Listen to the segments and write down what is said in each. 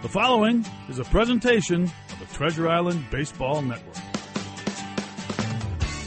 The following is a presentation of the Treasure Island Baseball Network.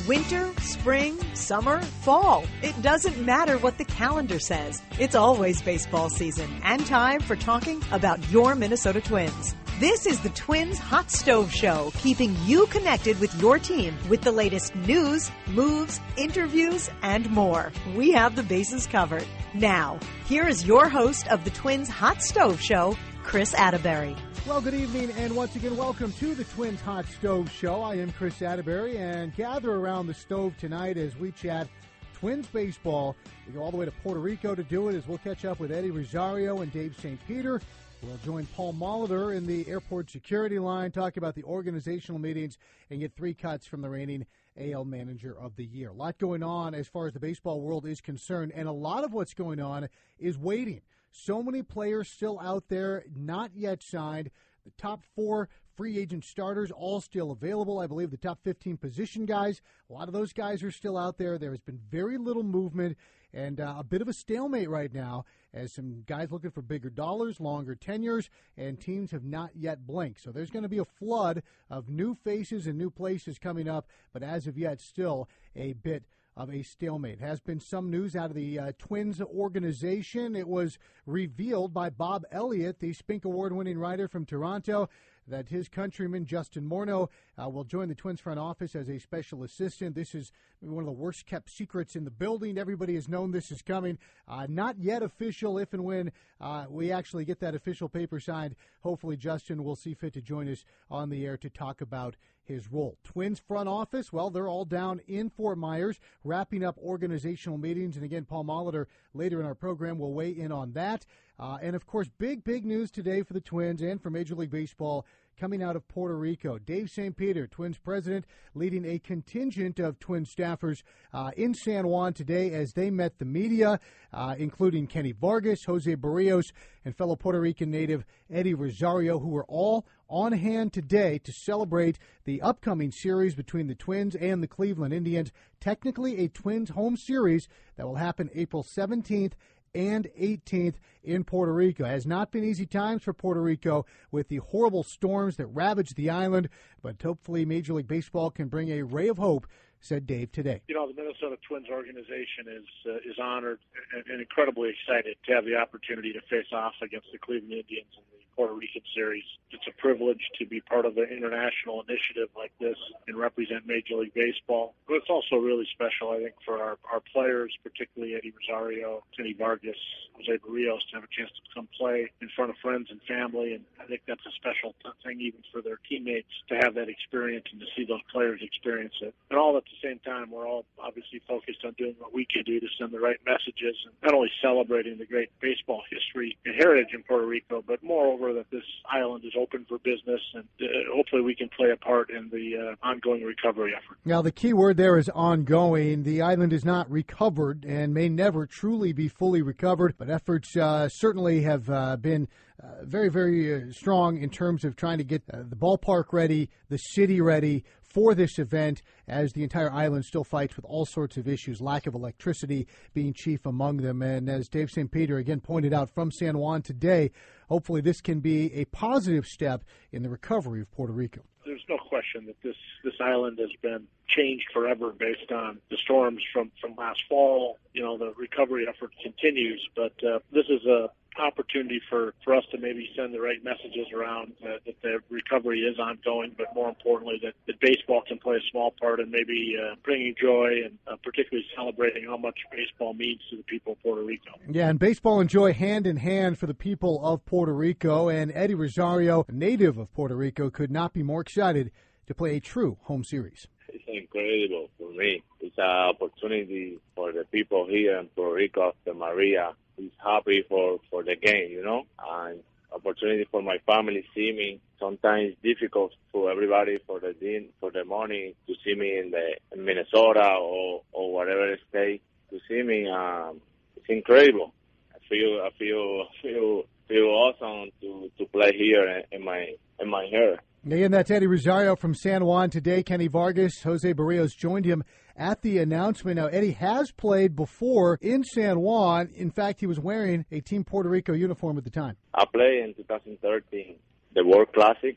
Winter, spring, summer, fall. It doesn't matter what the calendar says. It's always baseball season and time for talking about your Minnesota Twins. This is the Twins Hot Stove Show, keeping you connected with your team with the latest news, moves, interviews, and more. We have the bases covered. Now, here is your host of the Twins Hot Stove Show, Chris Atterbury. Well, good evening, and once again, welcome to the Twins Hot Stove Show. I am Chris Atterbury, and gather around the stove tonight as we chat Twins baseball. We go all the way to Puerto Rico to do it as we'll catch up with Eddie Rosario and Dave St. Peter. We'll join Paul Molitor in the airport security line, talk about the organizational meetings, and get three cuts from the reigning AL Manager of the Year. A lot going on as far as the baseball world is concerned, and a lot of what's going on is waiting. So many players still out there, not yet signed. The top four free agent starters all still available. I believe the top 15 position guys, a lot of those guys are still out there. There has been very little movement and uh, a bit of a stalemate right now as some guys looking for bigger dollars, longer tenures, and teams have not yet blinked. So there's going to be a flood of new faces and new places coming up, but as of yet, still a bit of a stalemate. Has been some news out of the uh, Twins organization. It was revealed by Bob Elliott, the Spink Award winning writer from Toronto, that his countryman Justin Morneau uh, will join the Twins front office as a special assistant. This is one of the worst kept secrets in the building. Everybody has known this is coming. Uh, not yet official. If and when uh, we actually get that official paper signed, hopefully Justin will see fit to join us on the air to talk about his role. Twins front office, well, they're all down in Fort Myers, wrapping up organizational meetings. And again, Paul Molitor later in our program will weigh in on that. Uh, and of course, big, big news today for the Twins and for Major League Baseball coming out of Puerto Rico. Dave St. Peter, Twins president, leading a contingent of Twin staffers uh, in San Juan today as they met the media, uh, including Kenny Vargas, Jose Berrios, and fellow Puerto Rican native Eddie Rosario, who were all on hand today to celebrate the upcoming series between the Twins and the Cleveland Indians. Technically, a Twins home series that will happen April 17th and 18th in Puerto Rico. It has not been easy times for Puerto Rico with the horrible storms that ravaged the island, but hopefully Major League Baseball can bring a ray of hope said Dave today. You know, the Minnesota Twins organization is uh, is honored and, incredibly excited to have the opportunity to face off against the Cleveland Indians in the Puerto Rican series. It's a privilege to be part of an international initiative like this and represent Major League Baseball. But it's also really special, I think, for our, our players, particularly Eddie Rosario, Kenny Vargas, Jose Berrios, to have a chance to come play in front of friends and family. And I think that's a special thing even for their teammates to have that experience and to see those players experience it. And all at the same time, we're all obviously focused on doing what we can do to send the right messages and not only celebrating the great baseball history and heritage in Puerto Rico, but moreover that this island is open for business and uh, hopefully we can play a part in the uh, ongoing recovery effort. Now, the key word there is ongoing. The island is not recovered and may never truly be fully recovered, but efforts uh, certainly have uh, been uh, very, very uh, strong in terms of trying to get the ballpark ready, the city ready for this event, as the entire island still fights with all sorts of issues, lack of electricity being chief among them. And as Dave St. Peter again pointed out from San Juan today, hopefully this can be a positive step in the recovery of Puerto Rico. There's no question that this this island has been changed forever based on the storms from from last fall. You know, the recovery effort continues, but uh, this is a opportunity for, for us to maybe send the right messages around uh, that the recovery is ongoing, but more importantly, that, that baseball can play a small part in maybe uh, bringing joy and uh, particularly celebrating how much baseball means to the people of Puerto Rico. Yeah, and baseball and joy hand in hand for the people of Puerto Rico. And Eddie Rosario, native of Puerto Rico, could not be more excited to play a true home series. It's incredible for me. It's an opportunity for the people here in Puerto Rico after Maria He's happy for for the game, you know, and opportunity for my family see me. Sometimes difficult for everybody for the din for the money to see me in the in Minnesota or or whatever state to see me. Um, it's incredible. I feel I feel I feel feel awesome to to play here in, in my in my hair. Again, that's Eddie Rosario from San Juan today. Kenny Vargas, Jose Berrios joined him at the announcement. Now, Eddie has played before in San Juan. In fact, he was wearing a Team Puerto Rico uniform at the time. I played in 2013, the World Classic,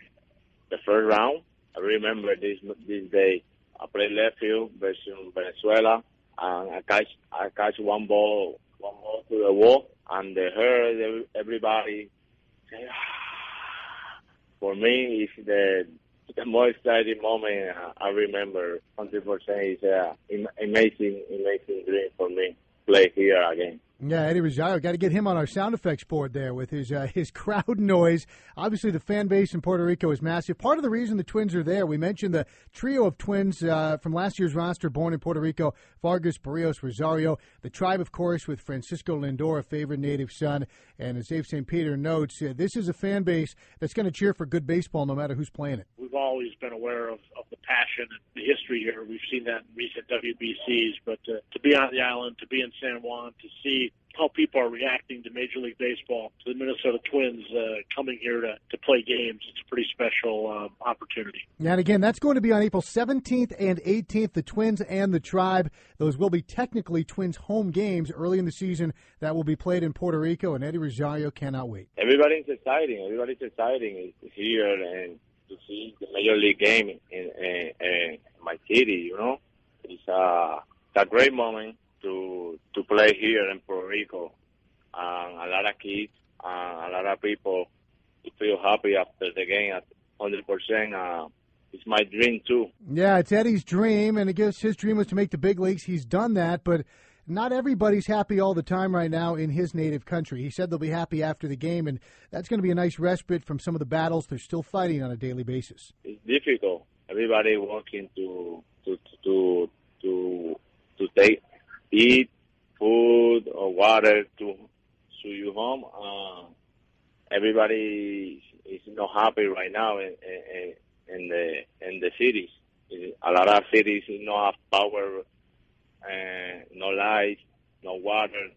the first round. I remember this this day. I played left field versus Venezuela, and I catch I catch one ball one ball to the wall, and they heard everybody say, ah. For me, it's the the most exciting moment I remember. 100% is an amazing, amazing dream for me. Play here again. Yeah, Eddie Rosario. Got to get him on our sound effects board there with his uh, his crowd noise. Obviously, the fan base in Puerto Rico is massive. Part of the reason the Twins are there, we mentioned the trio of twins uh, from last year's roster, born in Puerto Rico: Vargas, Berrios, Rosario. The tribe, of course, with Francisco Lindor, a favorite native son, and as Dave St. Peter notes, uh, this is a fan base that's going to cheer for good baseball, no matter who's playing it. We've always been aware of, of the passion and the history here. We've seen that in recent WBCs, but uh, to be on the island, to be in San Juan, to see how people are reacting to Major League Baseball, to the Minnesota Twins uh, coming here to, to play games. It's a pretty special uh, opportunity. Yeah, and again, that's going to be on April 17th and 18th. The Twins and the Tribe. Those will be technically Twins home games early in the season that will be played in Puerto Rico, and Eddie Rosario cannot wait. Everybody's exciting. Everybody's exciting here and to see the Major League game in, in, in my city, you know. It's, a it's a great moment to to play here in Puerto Rico. And a lot of kids, and a lot of people feel happy after the game at 100%. Uh, it's my dream too. Yeah, it's Eddie's dream, and I guess his dream was to make the big leagues. He's done that, but not everybody's happy all the time right now in his native country. He said they'll be happy after the game, and that's going to be a nice respite from some of the battles they're still fighting on a daily basis. It's difficult. Everybody working to to to to to take eat food or water to to you home. Uh, everybody is not happy right now in, in, in the in the cities. A lot of cities no have power, uh, no light, no water.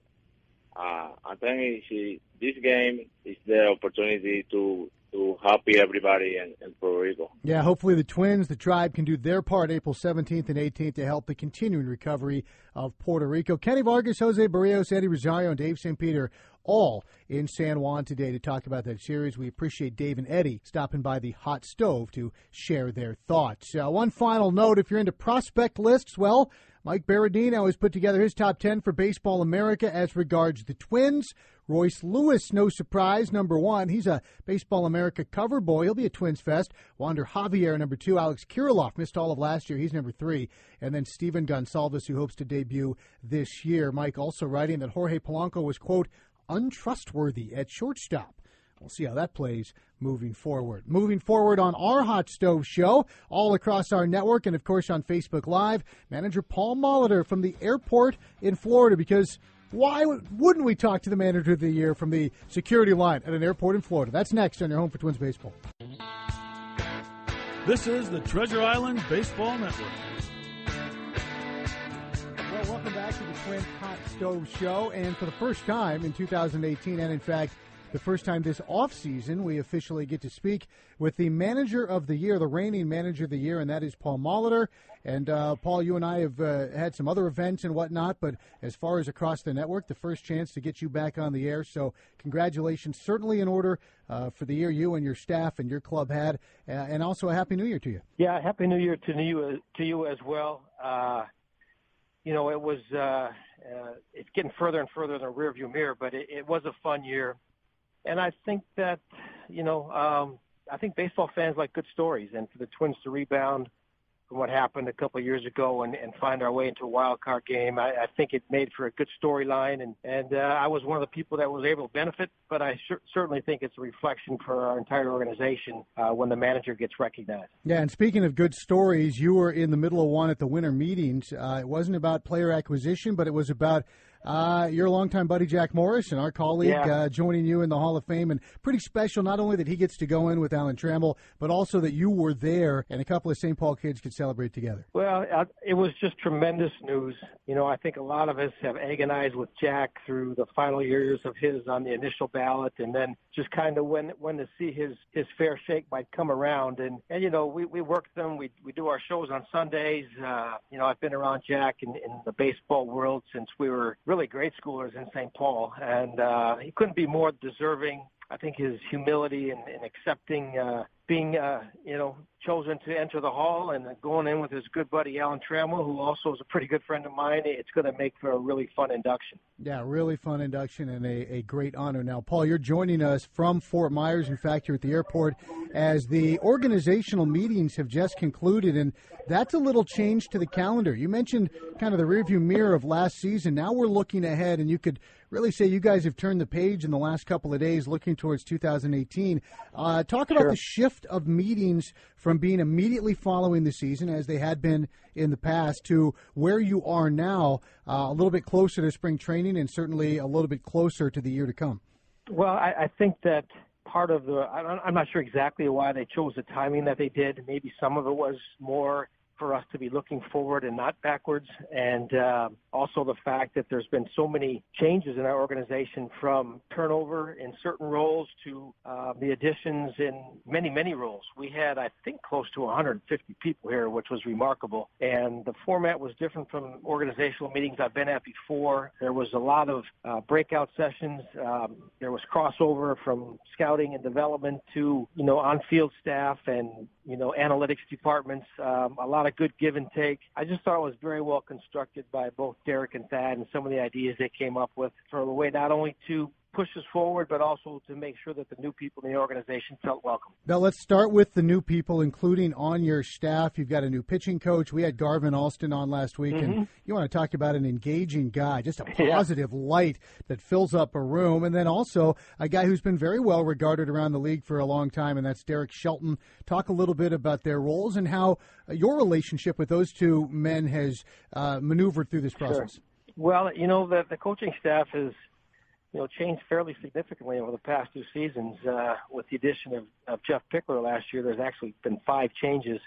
Uh, I think this game is the opportunity to to happy everybody in, in, Puerto Rico. Yeah, hopefully the Twins, the tribe, can do their part April 17th and 18th to help the continuing recovery of Puerto Rico. Kenny Vargas, Jose Berrios, Eddie Rosario, and Dave St. Peter all in San Juan today to talk about that series. We appreciate Dave and Eddie stopping by the hot stove to share their thoughts. Uh, one final note if you're into prospect lists, well, Mike Berardino has put together his top 10 for Baseball America as regards the Twins. Royce Lewis, no surprise, number one. He's a Baseball America cover boy. He'll be at Twins Fest. Wander Javier, number two. Alex Kirilloff missed all of last year. He's number three. And then Stephen Gonsalves, who hopes to debut this year. Mike also writing that Jorge Polanco was, quote, untrustworthy at shortstop. We'll see how that plays moving forward. Moving forward on our Hot Stove Show, all across our network, and of course on Facebook Live, manager Paul Molitor from the airport in Florida. Because why wouldn't we talk to the manager of the year from the security line at an airport in Florida? That's next on your home for Twins Baseball. This is the Treasure Island Baseball Network. Well, welcome back to the Twins Hot Stove Show. And for the first time in 2018, and in fact, the first time this offseason we officially get to speak with the manager of the year, the reigning manager of the year, and that is Paul Molitor. And uh, Paul, you and I have uh, had some other events and whatnot, but as far as across the network, the first chance to get you back on the air. So congratulations, certainly in order uh, for the year you and your staff and your club had, uh, and also a happy New Year to you. Yeah, happy New Year to you to you as well. Uh, you know, it was uh, it's getting further and further in the rearview mirror, but it, it was a fun year and I think that you know um, I think baseball fans like good stories, and for the Twins to rebound from what happened a couple of years ago and, and find our way into a wild card game, I, I think it made for a good storyline, and and uh, I was one of the people that was able to benefit, but I cer- certainly think it's a reflection for our entire organization uh, when the manager gets recognized. Yeah, and speaking of good stories, you were in the middle of one at the winter meetings. Uh, it wasn't about player acquisition, but it was about uh, your longtime buddy Jack Morris and our colleague Yeah. uh, joining you in the Hall of Fame. And pretty special, not only that he gets to go in with Alan Trammell, but also that you were there and a couple of St. Paul kids could celebrate together. Well, uh, it was just tremendous news. You know, I think a lot of us have agonized with Jack through the final years of his on the initial ballot, and then just kind of when when to see his his fair shake might come around. And and you know, we we work them. We we do our shows on Sundays. Uh, you know, I've been around Jack in, in the baseball world since we were really grade schoolers in St. Paul, and uh, he couldn't be more deserving. I think his humility and, and accepting uh, being, uh, you know, chosen to enter the hall and going in with his good buddy Alan Trammell, who also is a pretty good friend of mine. It's going to make for a really fun induction. Yeah, really fun induction and a, a great honor. Now, Paul, you're joining us from Fort Myers. In fact, you're at the airport as the organizational meetings have just concluded, and that's a little change to the calendar. You mentioned kind of the rearview mirror of last season. Now we're looking ahead, and you could really say you guys have turned the page in the last couple of days looking towards 2018. Uh, talk about Sure. the shift of meetings from being immediately following the season, as they had been in the past, to where you are now, uh, a little bit closer to spring training and certainly a little bit closer to the year to come. Well, I, I think that part of the I I'm not sure exactly why they chose the timing that they did. Maybe some of it was more for us to be looking forward and not backwards, and uh, also the fact that there's been so many changes in our organization from turnover in certain roles to uh, the additions in many many roles. We had I think close to 150 people here, which was remarkable, and the format was different from organizational meetings I've been at before. There was a lot of uh, breakout sessions. Um, there was crossover from scouting and development to you know on-field staff and you know analytics departments. Um, a lot of good give and take. I just thought it was very well constructed by both Derek and Thad and some of the ideas they came up with for the way not only to push us forward, but also to make sure that the new people in the organization felt welcome. Now let's start with the new people, including on your staff. You've got a new pitching coach. We had Garvin Alston on last week, and you want to talk about an engaging guy, just a Yeah. positive light that fills up a room. And then also a guy who's been very well regarded around the league for a long time, and that's Derek Shelton. Talk a little bit about their roles and how your relationship with those two men has uh, maneuvered through this process. Well, you know the the coaching staff has you know changed fairly significantly over the past two seasons. Uh, with the addition of, of Jeff Pickler last year, there's actually been five changes,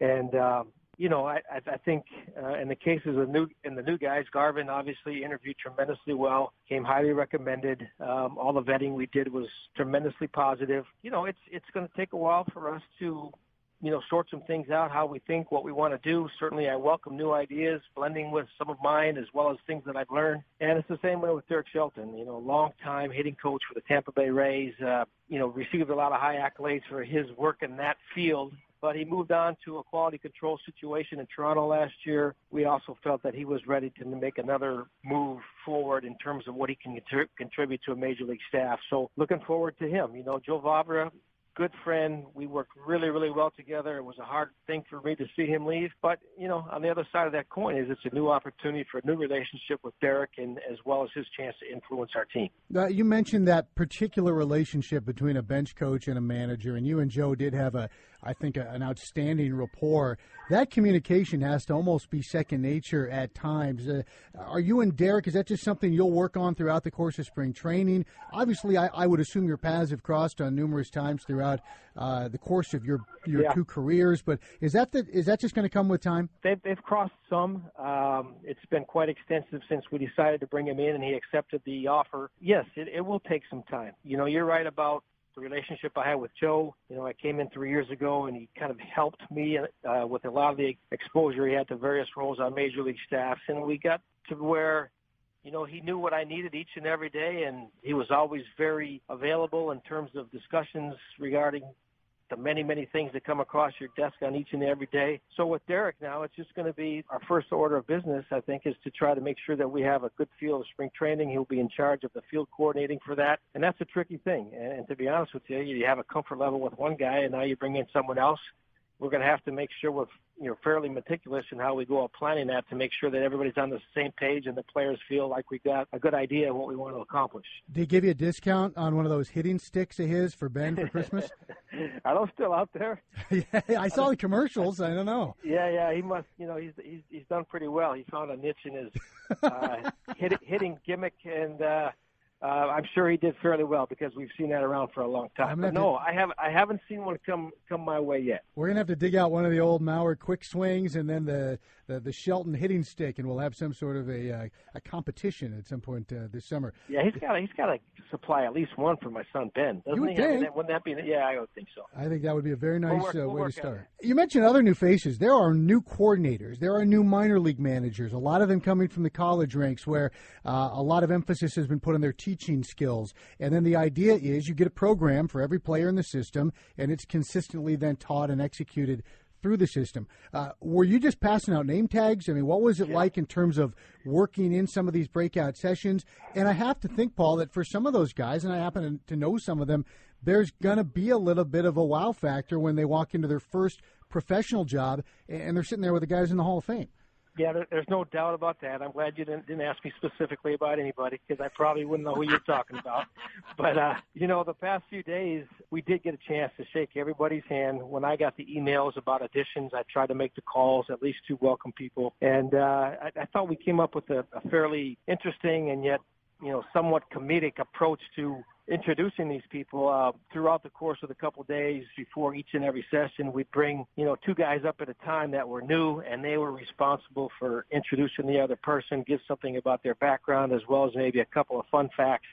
and um, you know I I, think uh, in the cases of new in the new guys, Garvin obviously interviewed tremendously well, came highly recommended. Um, all the vetting we did was tremendously positive. You know it's it's going to take a while for us to you know, sort some things out, how we think, what we want to do. Certainly, I welcome new ideas, blending with some of mine as well as things that I've learned. And it's the same way with Derek Shelton. You know, long time hitting coach for the Tampa Bay Rays. Uh, you know, received a lot of high accolades for his work in that field. But he moved on to a quality control situation in Toronto last year. We also felt that he was ready to make another move forward in terms of what he can contri- contribute to a major league staff. So looking forward to him. You know, Joe Vavra, good friend. We worked really, really well together. It was a hard thing for me to see him leave. But, you know, on the other side of that coin is it's a new opportunity for a new relationship with Derek and as well as his chance to influence our team. Uh, you mentioned that particular relationship between a bench coach and a manager, and you and Joe did have a, I think, a, an outstanding rapport. That communication has to almost be second nature at times. Uh, are you and Derek? Is that just something you'll work on throughout the course of spring training? Obviously, I, I would assume your paths have crossed on numerous times throughout uh, the course of your your Yeah. two careers. But is that the, is that just going to come with time? They've, they've crossed some. Um, it's been quite extensive since we decided to bring him in and he accepted the offer. Yes, it, it will take some time. You know, you're right about the relationship I had with Joe. You know, I came in three years ago and he kind of helped me uh, with a lot of the exposure he had to various roles on major league staffs. And we got to where you know, he knew what I needed each and every day, and he was always very available in terms of discussions regarding the many, many things that come across your desk on each and every day. So with Derek now, it's just going to be our first order of business, I think, is to try to make sure that we have a good feel of spring training. He'll be in charge of the field coordinating for that, and that's a tricky thing. And, and to be honest with you, you have a comfort level with one guy, and now you bring in someone else we're going to have to make sure we're you know fairly meticulous in how we go about planning that to make sure that everybody's on the same page and the players feel like we got a good idea of what we want to accomplish. Did he give you a discount on one of those hitting sticks of his for Ben for Christmas? Are those still out there? yeah, I saw the commercials. I don't know. Yeah, yeah, he must. You know, he's he's he's done pretty well. He found a niche in his uh, hit, hitting gimmick and. uh uh, I'm sure he did fairly well because we've seen that around for a long time. But no, to, I haven't. I haven't seen one come come my way yet. We're gonna have to dig out one of the old Mauer quick swings and then the the, the Shelton hitting stick, and we'll have some sort of a uh, a competition at some point uh, this summer. Yeah, he's got he's got to supply at least one for my son Ben. Doesn't you would he? think. I mean, wouldn't that be? Yeah, I would think so. I think that would be a very nice we'll work, uh, we'll way to start. You mentioned other new faces. There are new coordinators. There are new minor league managers. A lot of them coming from the college ranks, where uh, a lot of emphasis has been put on their teaching skills. And then the idea is you get a program for every player in the system, and it's consistently then taught and executed through the system. Uh, were you just passing out name tags? I mean, what was it yeah. like in terms of working in some of these breakout sessions? And I have to think, Paul, that for some of those guys, and I happen to know some of them, there's going to be a little bit of a wow factor when they walk into their first professional job and they're sitting there with the guys in the Hall of Fame. Yeah, there's no doubt about that. I'm glad you didn't, didn't ask me specifically about anybody because I probably wouldn't know who you're talking about. But uh, you know, the past few days we did get a chance to shake everybody's hand. When I got the emails about additions, I tried to make the calls at least to welcome people, and uh, I, I thought we came up with a, a fairly interesting and yet you know somewhat comedic approach to introducing these people uh, throughout the course of the couple days before each and every session. We'd bring, you know, two guys up at a time that were new, and they were responsible for introducing the other person, give something about their background, as well as maybe a couple of fun facts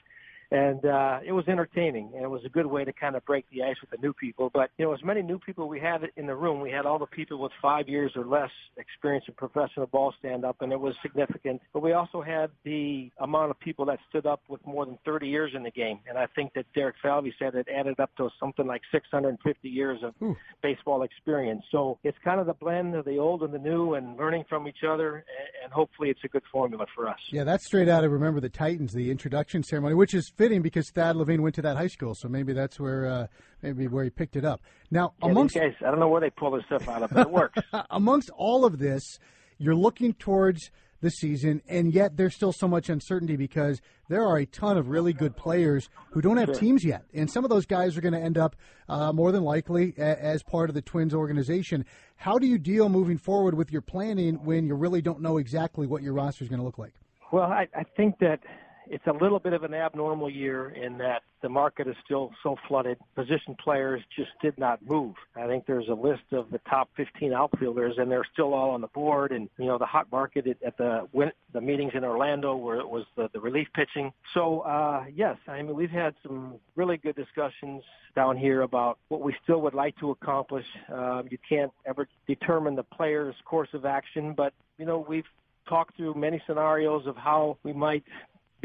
and uh, it was entertaining and it was a good way to kind of break the ice with the new people. But you know, as many new people we had in the room, we had all the people with five years or less experience in professional ball stand up, and it was significant. But we also had the amount of people that stood up with more than 30 years in the game, and I think that Derek Falvey said it added up to something like 650 years of Ooh. baseball experience. So it's kind of the blend of the old and the new, and learning from each other, and hopefully it's a good formula for us. Yeah, that's straight out of Remember the Titans, the introduction ceremony, which is fitting because Thad Levine went to that high school, so maybe that's where uh, maybe where he picked it up. Now, yeah, amongst guys, I don't know where they pull this stuff out of, but it works. amongst all of this, you're looking towards the season, and yet there's still so much uncertainty because there are a ton of really good players who don't have sure. teams yet, and some of those guys are going to end up uh, more than likely a- as part of the Twins organization. How do you deal moving forward with your planning when you really don't know exactly what your roster is going to look like? Well, I, I think that it's a little bit of an abnormal year in that the market is still so flooded. Position players just did not move. I think there's a list of the top 15 outfielders, and they're still all on the board. And you know, the hot market at the the meetings in Orlando where it was the, the relief pitching. So uh, yes, I mean we've had some really good discussions down here about what we still would like to accomplish. Um, you can't ever determine the player's course of action, but you know we've talked through many scenarios of how we might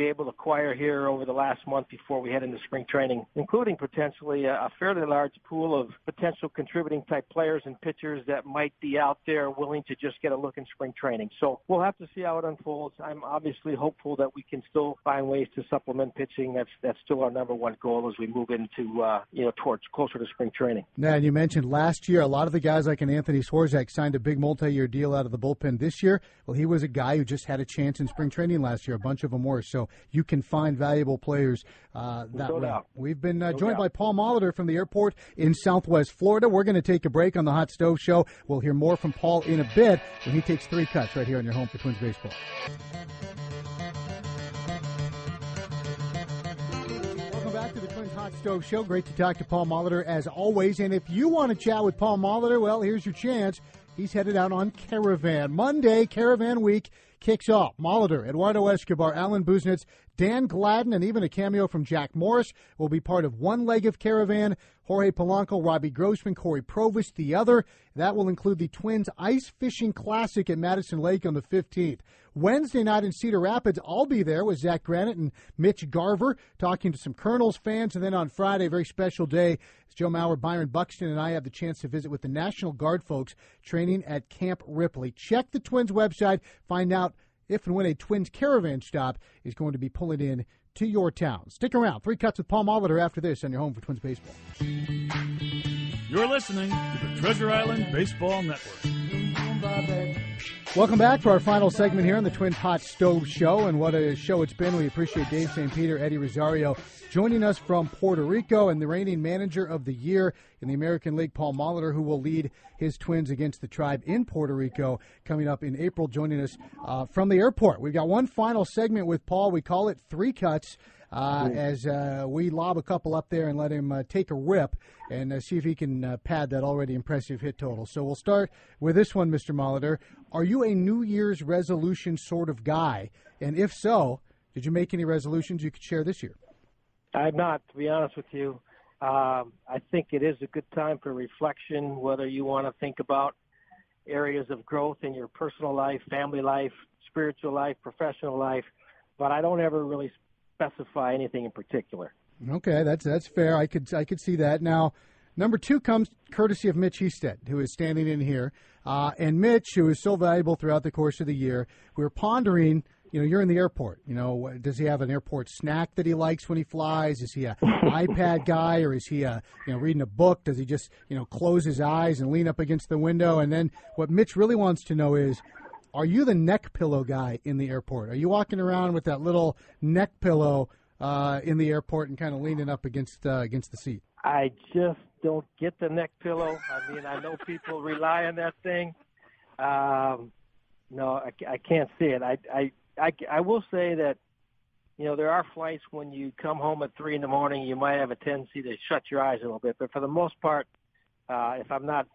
be able to acquire here over the last month before we head into spring training, including potentially a, fairly large pool of potential contributing type players and pitchers that might be out there willing to just get a look in spring training. So we'll have to see how it unfolds. I'm obviously hopeful that we can still find ways to supplement pitching. That's that's still our number one goal as we move into uh, you know towards closer to spring training. Now, you mentioned last year a lot of the guys like an Anthony Swarzak signed a big multi-year deal out of the bullpen this year. Well, he was a guy who just had a chance in spring training last year. A bunch of them were. So you can find valuable players uh, that no way. Doubt. We've been uh, no joined doubt. by Paul Molitor from the airport in Southwest Florida. We're going to take a break on the Hot Stove Show. We'll hear more from Paul in a bit when he takes three cuts right here on your home for Twins baseball. Welcome back to the Twins Hot Stove Show. Great to talk to Paul Molitor as always. And if you want to chat with Paul Molitor, well, here's your chance. He's headed out on Caravan. Monday, Caravan Week kicks off. Molitor, Eduardo Escobar, Alan Busenitz, Dan Gladden, and even a cameo from Jack Morris will be part of one leg of Caravan. Jorge Polanco, Robbie Grossman, Cory Provus, the other. That will include the Twins Ice Fishing Classic at Madison Lake on the 15th. Wednesday night in Cedar Rapids, I'll be there with Zach Granite and Mitch Garver talking to some Kernels fans. And then on Friday, a very special day, Joe Mauer, Byron Buxton, and I have the chance to visit with the National Guard folks training at Camp Ripley. Check the Twins website, find out if and when a Twins caravan stop is going to be pulling in to your town. Stick around. Three cuts with Paul Molitor after this on your home for Twins Baseball. You're listening to the Treasure Island Baseball Network. Welcome back to our final segment here on the Twins Hot Stove Show, and what a show it's been. We appreciate Dave St. Peter, Eddie Rosario joining us from Puerto Rico, and the reigning manager of the year in the American League, Paul Molitor, who will lead his Twins against the Tribe in Puerto Rico coming up in April, joining us uh, from the airport. We've got one final segment with Paul. We call it Three Cuts uh, as uh, we lob a couple up there and let him uh, take a rip and uh, see if he can uh, pad that already impressive hit total. So we'll start with this one, Mr. Molitor. Are you a New Year's resolution sort of guy? And if so, did you make any resolutions you could share this year? I'm not, to be honest with you. Um, I think it is a good time for reflection, whether you want to think about areas of growth in your personal life, family life, spiritual life, professional life. But I don't ever really specify anything in particular. Okay, that's that's fair. I could I could see that. Now, number two comes courtesy of Mitch Husted, who is standing in here, uh, and Mitch, who is so valuable throughout the course of the year. We are pondering. You know, you're in the airport. You know, does he have an airport snack that he likes when he flies? Is he a iPad guy, or is he a you know reading a book? Does he just you know close his eyes and lean up against the window? And then what Mitch really wants to know is, are you the neck pillow guy in the airport? Are you walking around with that little neck pillow uh, in the airport and kind of leaning up against uh, against the seat? I just don't get the neck pillow. I mean, I know people rely on that thing. Um, no, I, I can't see it. I, I, I, I will say that, you know, there are flights when you come home at three in the morning, you might have a tendency to shut your eyes a little bit. But for the most part, uh, if I'm not,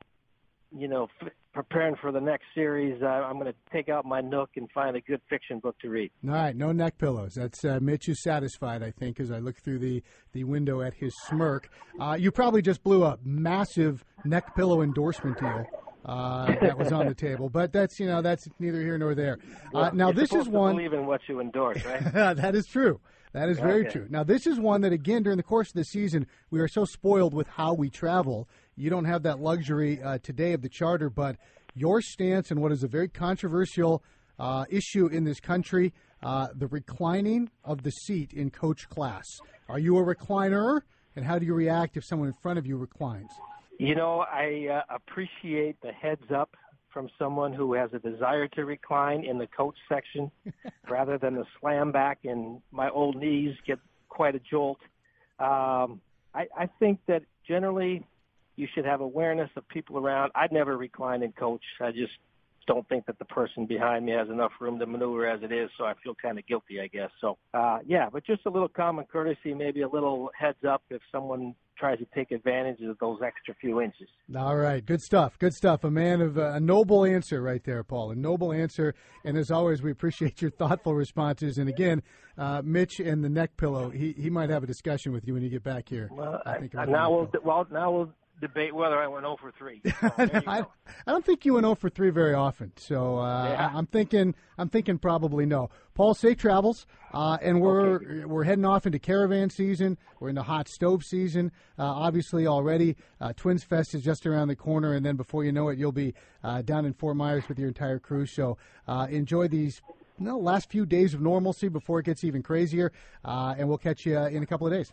you know, preparing for the next series, uh, I'm going to take out my Nook and find a good fiction book to read. All right, no neck pillows. That's uh, Mitch is satisfied, I think, as I look through the, the window at his smirk. Uh, you probably just blew a massive neck pillow endorsement deal. Uh, that was on the table, but that's you know that's neither here nor there. Uh, now this is one. believe in what you endorse, right? that is true. That is very Okay. true. Now, this is one that, again, during the course of the season, we are so spoiled with how we travel. You don't have that luxury uh, today of the charter, but your stance on what is a very controversial uh, issue in this country uh, the reclining of the seat in coach class. Are you a recliner? And how do you react if someone in front of you reclines? You know, I uh, appreciate the heads up from someone who has a desire to recline in the coach section rather than the slam back and my old knees get quite a jolt. Um, I, I think that generally you should have awareness of people around. I'd never recline in coach. I just don't think that the person behind me has enough room to maneuver as it is, so I feel kind of guilty, I guess. So, uh, yeah, but just a little common courtesy, maybe a little heads up if someone tries to take advantage of those extra few inches. All right, good stuff. Good stuff. A man of uh, a noble answer right there, Paul. A noble answer. And as always, we appreciate your thoughtful responses. And again, uh, Mitch and the neck pillow. He he might have a discussion with you when you get back here. Well, I think I, now we'll well now we'll debate whether I went 0 for 3. So, I. I don't think you went 0 for 3 very often. So uh, Yeah. I'm thinking I'm thinking probably no. Paul, safe travels. Uh, and we're we're heading off into caravan season. We're into hot stove season. Uh, obviously, already uh, Twins Fest is just around the corner, and then before you know it, you'll be uh, down in Fort Myers with your entire crew. So uh, enjoy these. No, last few days of normalcy before it gets even crazier, uh, and we'll catch you in a couple of days.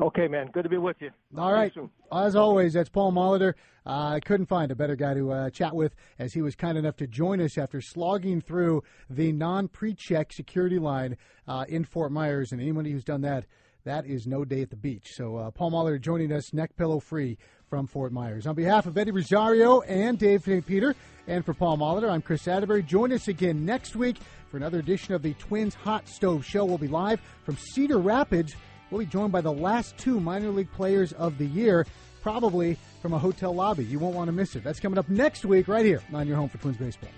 Okay, man. Good to be with you. All you As always, that's Paul Molitor. Uh, I couldn't find a better guy to uh, chat with as he was kind enough to join us after slogging through the non pre check security line uh, in Fort Myers. And anybody who's done that, that is no day at the beach. So, uh, Paul Molitor joining us, neck pillow free from Fort Myers. On behalf of Eddie Rosario and Dave St. Peter, and for Paul Molitor, I'm Chris Atterbury. Join us again next week for another edition of the Twins Hot Stove Show. We'll be live from Cedar Rapids. We'll be joined by the last two minor league players of the year, probably from a hotel lobby. You won't want to miss it. That's coming up next week, right here on your home for Twins Baseball.